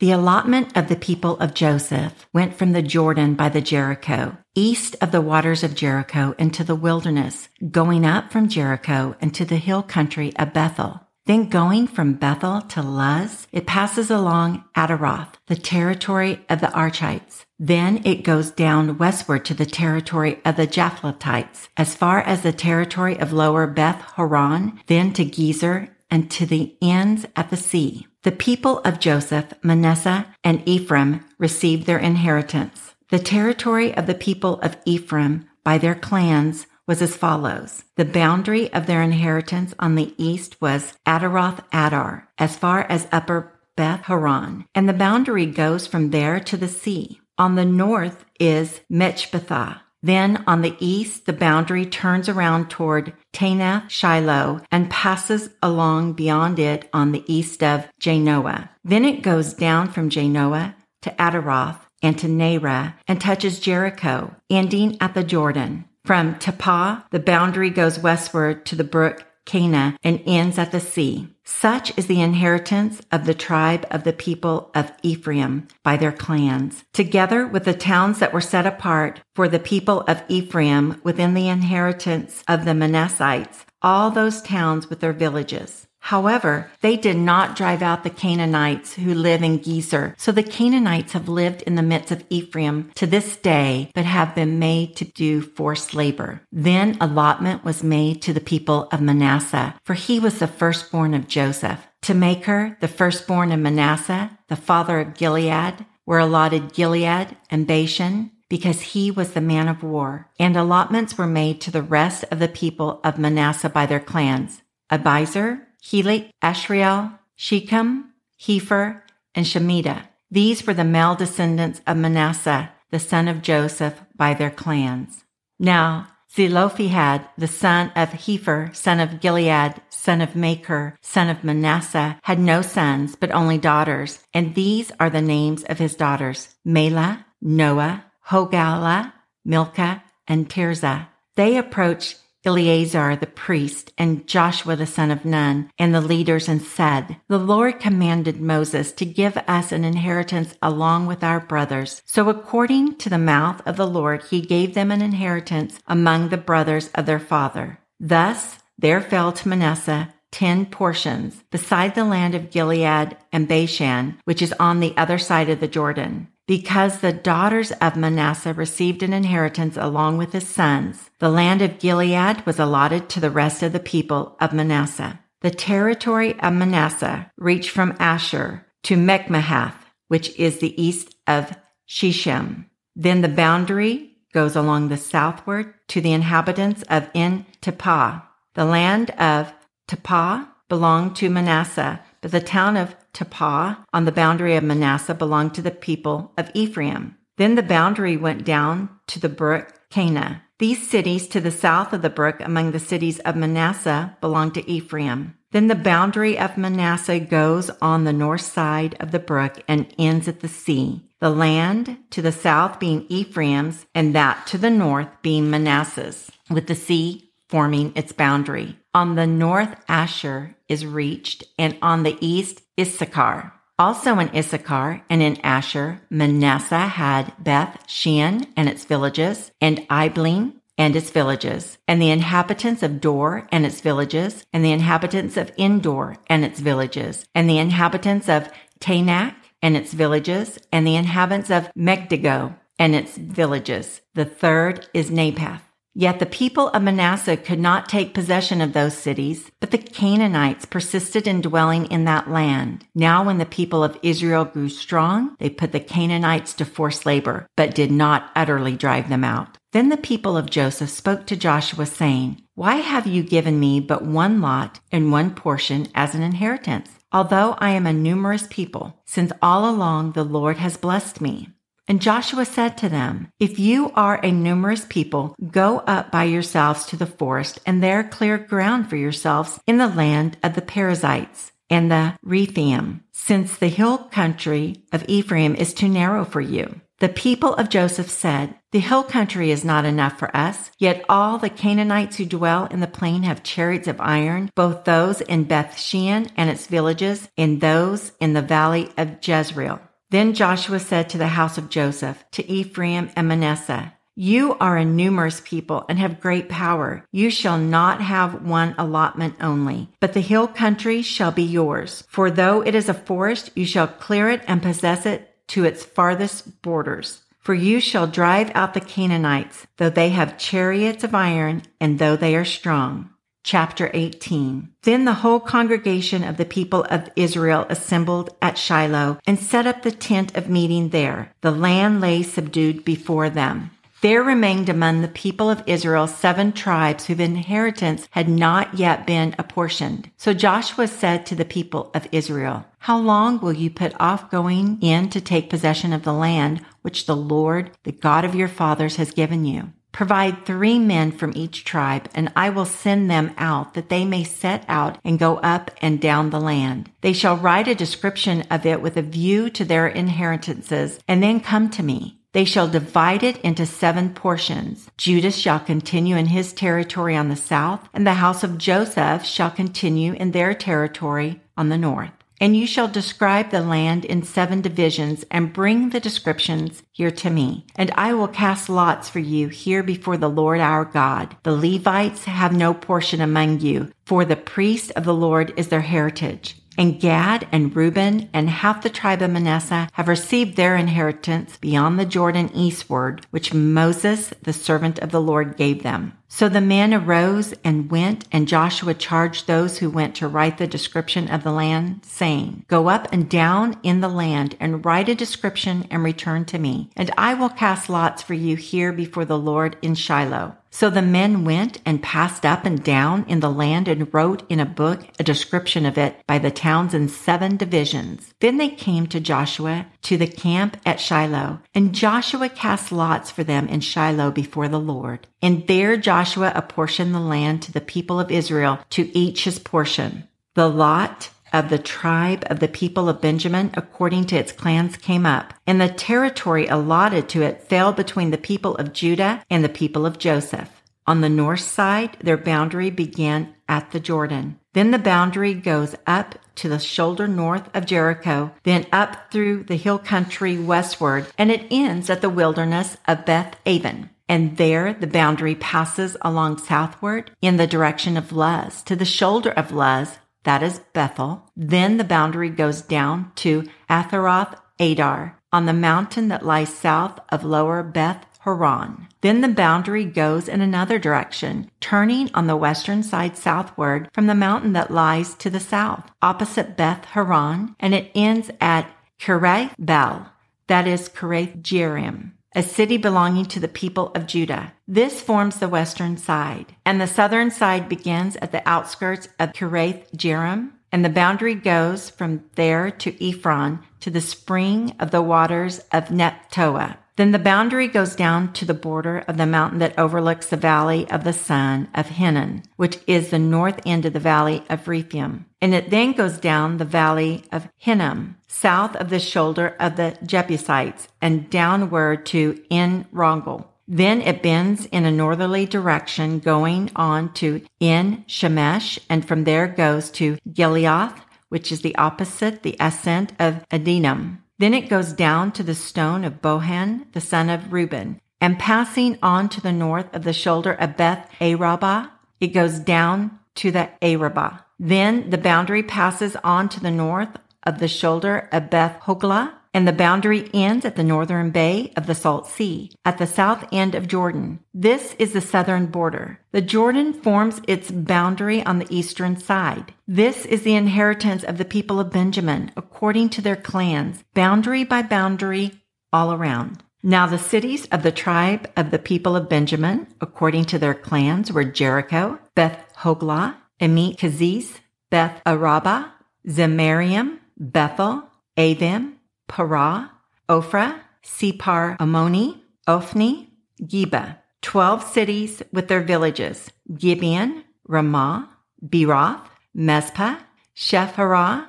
The allotment of the people of Joseph went from the Jordan by the Jericho, east of the waters of Jericho into the wilderness, going up from Jericho into the hill country of Bethel. Then going from Bethel to Luz, it passes along Ataroth, the territory of the Archites. Then it goes down westward to the territory of the Japhletites, as far as the territory of lower Beth Horon, then to Gezer and to the ends at the sea. The people of Joseph, Manasseh, and Ephraim received their inheritance. The territory of the people of Ephraim by their clans was as follows. The boundary of their inheritance on the east was Ataroth Adar, as far as upper Beth Horon, and the boundary goes from there to the sea. On the north is Michmethath, then on the east, the boundary turns around toward Taanath Shiloh and passes along beyond it on the east of Janoah. Then it goes down from Janoah to Ataroth and to Naarah and touches Jericho, ending at the Jordan. From Tappuah, the boundary goes westward to the brook Kanah and ends at the sea. Such is the inheritance of the tribe of the people of Ephraim by their clans, together with the towns that were set apart for the people of Ephraim within the inheritance of the Manassites, all those towns with their villages. However, they did not drive out the Canaanites who live in Gezer. So the Canaanites have lived in the midst of Ephraim to this day, but have been made to do forced labor. Then allotment was made to the people of Manasseh, for he was the firstborn of Joseph. To Machir the firstborn of Manasseh, the father of Gilead, were allotted Gilead and Bashan, because he was the man of war. And allotments were made to the rest of the people of Manasseh by their clans. Abiezer, Helek, Ashriel, Shechem, Hepher, and Shemida. These were the male descendants of Manasseh, the son of Joseph, by their clans. Now, Zelophehad, the son of Hepher, son of Gilead, son of Machir, son of Manasseh, had no sons, but only daughters. And these are the names of his daughters, Mahlah, Noah, Hoglah, Milcah, and Tirzah. They approached Eleazar the priest and Joshua the son of Nun and the leaders and said, The Lord commanded Moses to give us an inheritance along with our brothers. So according to the mouth of the Lord, he gave them an inheritance among the brothers of their father. Thus there fell to Manasseh ten portions, beside the land of Gilead and Bashan, which is on the other side of the Jordan. Because the daughters of Manasseh received an inheritance along with his sons, the land of Gilead was allotted to the rest of the people of Manasseh. The territory of Manasseh reached from Asher to Michmethath, which is the east of Shechem. Then the boundary goes along the southward to the inhabitants of En Tappuah. The land of Tappuah belonged to Manasseh, but the town of Tappuah on the boundary of Manasseh belonged to the people of Ephraim. Then the boundary went down to the brook Kanah. These cities to the south of the brook among the cities of Manasseh belonged to Ephraim. Then the boundary of Manasseh goes on the north side of the brook and ends at the sea. The land to the south being Ephraim's and that to the north being Manasseh's, with the sea forming its boundary. On the north, Asher is reached, and on the east, Issachar. Also in Issachar and in Asher, Manasseh had Beth Shean and its villages, and Ibleam and its villages, and the inhabitants of Dor and its villages, and the inhabitants of Endor and its villages, and the inhabitants of Taanach and its villages, and the inhabitants of Megiddo and its villages. The third is Naphath. Yet the people of Manasseh could not take possession of those cities, but the Canaanites persisted in dwelling in that land. Now when the people of Israel grew strong, they put the Canaanites to forced labor, but did not utterly drive them out. Then the people of Joseph spoke to Joshua, saying, Why have you given me but one lot and one portion as an inheritance? Although I am a numerous people, since all along the Lord has blessed me. And Joshua said to them, If you are a numerous people, go up by yourselves to the forest and there clear ground for yourselves in the land of the Perizzites and the Rephaim, since the hill country of Ephraim is too narrow for you. The people of Joseph said, The hill country is not enough for us, yet all the Canaanites who dwell in the plain have chariots of iron, both those in Beth Shean and its villages, and those in the valley of Jezreel. Then Joshua said to the house of Joseph, to Ephraim and Manasseh, you are a numerous people and have great power. You shall not have one allotment only, but the hill country shall be yours. For though it is a forest, you shall clear it and possess it to its farthest borders. For you shall drive out the Canaanites, though they have chariots of iron, and though they are strong. Chapter 18. Then the whole congregation of the people of Israel assembled at Shiloh and set up the tent of meeting there. The land lay subdued before them. There remained among the people of Israel seven tribes whose inheritance had not yet been apportioned. So Joshua said to the people of Israel, How long will you put off going in to take possession of the land which the Lord, the God of your fathers, has given you? Provide three men from each tribe, and I will send them out that they may set out and go up and down the land. They shall write a description of it with a view to their inheritances, and then come to me. They shall divide it into seven portions. Judah shall continue in his territory on the south, and the house of Joseph shall continue in their territory on the north. And you shall describe the land in seven divisions and bring the descriptions here to me. And I will cast lots for you here before the Lord our God. The Levites have no portion among you, for the priest of the Lord is their heritage. And Gad and Reuben and half the tribe of Manasseh have received their inheritance beyond the Jordan eastward, which Moses, the servant of the Lord, gave them. So the men arose and went, and Joshua charged those who went to write the description of the land, saying, Go up and down in the land and write a description and return to me, and I will cast lots for you here before the Lord in Shiloh. So the men went and passed up and down in the land and wrote in a book a description of it by the towns in seven divisions. Then they came to Joshua to the camp at Shiloh, and Joshua cast lots for them in Shiloh before the Lord. And there Joshua apportioned the land to the people of Israel to each his portion. The lot of the tribe of the people of Benjamin according to its clans came up, and the territory allotted to it fell between the people of Judah and the people of Joseph. On the north side, their boundary began at the Jordan. Then the boundary goes up to the shoulder north of Jericho, then up through the hill country westward, and it ends at the wilderness of Beth Aven. And there the boundary passes along southward in the direction of Luz to the shoulder of Luz that is Bethel. Then the boundary goes down to Ataroth Adar on the mountain that lies south of lower Beth Horon. Then the boundary goes in another direction, turning on the western side southward from the mountain that lies to the south, opposite Beth Horon, and it ends at Kiriath Baal, that is Kiriath Jearim a city belonging to the people of Judah. This forms the western side, and the southern side begins at the outskirts of Kiriath Jearim, and the boundary goes from there to Ephron to the spring of the waters of Nephtoah. Then the boundary goes down to the border of the mountain that overlooks the valley of the son of Hinnom, which is the north end of the valley of Rephaim. And it then goes down the valley of Hinnom, south of the shoulder of the Jebusites, and downward to En Rogel. Then it bends in a northerly direction, going on to En Shemesh, and from there goes to Geliloth, which is the opposite, the ascent of Adummim. Then it goes down to the stone of Bohan, the son of Reuben, and passing on to the north of the shoulder of Beth Arabah, it goes down to the Arabah. Then the boundary passes on to the north of the shoulder of Beth Hoglah, and the boundary ends at the northern bay of the Salt Sea, at the south end of Jordan. This is the southern border. The Jordan forms its boundary on the eastern side. This is the inheritance of the people of Benjamin, according to their clans, boundary by boundary all around. Now the cities of the tribe of the people of Benjamin, according to their clans, were Jericho, Beth Hoglah, Emek Keziz, Beth Arabah, Zemaraim, Bethel, Avvim, Parah, Ophrah, Chephar Ammoni, Ophni, Geba. Twelve cities with their villages, Gibeon, Ramah, Beeroth, Mizpah, Shephirah,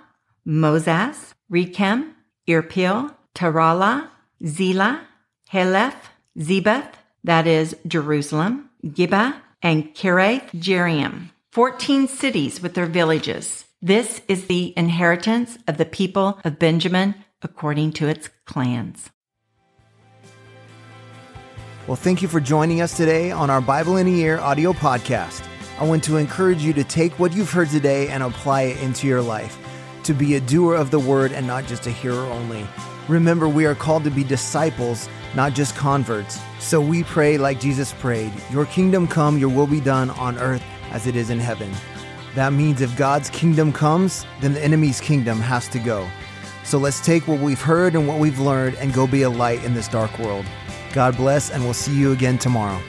Mozah, Rekem, Irpeel, Taralah, Zelah, Haeleph, Zebeth, that is Jerusalem, Gibeah, and Kiriath Jearim. Fourteen cities with their villages. This is the inheritance of the people of Benjamin according to its clans. Well, thank you for joining us today on our Bible in a Year audio podcast. I want to encourage you to take what you've heard today and apply it into your life, to be a doer of the word and not just a hearer only. Remember, we are called to be disciples, not just converts. So we pray like Jesus prayed Your kingdom come, your will be done on earth as it is in heaven. That means if God's kingdom comes, then the enemy's kingdom has to go. So let's take what we've heard and what we've learned and go be a light in this dark world. God bless, and we'll see you again tomorrow.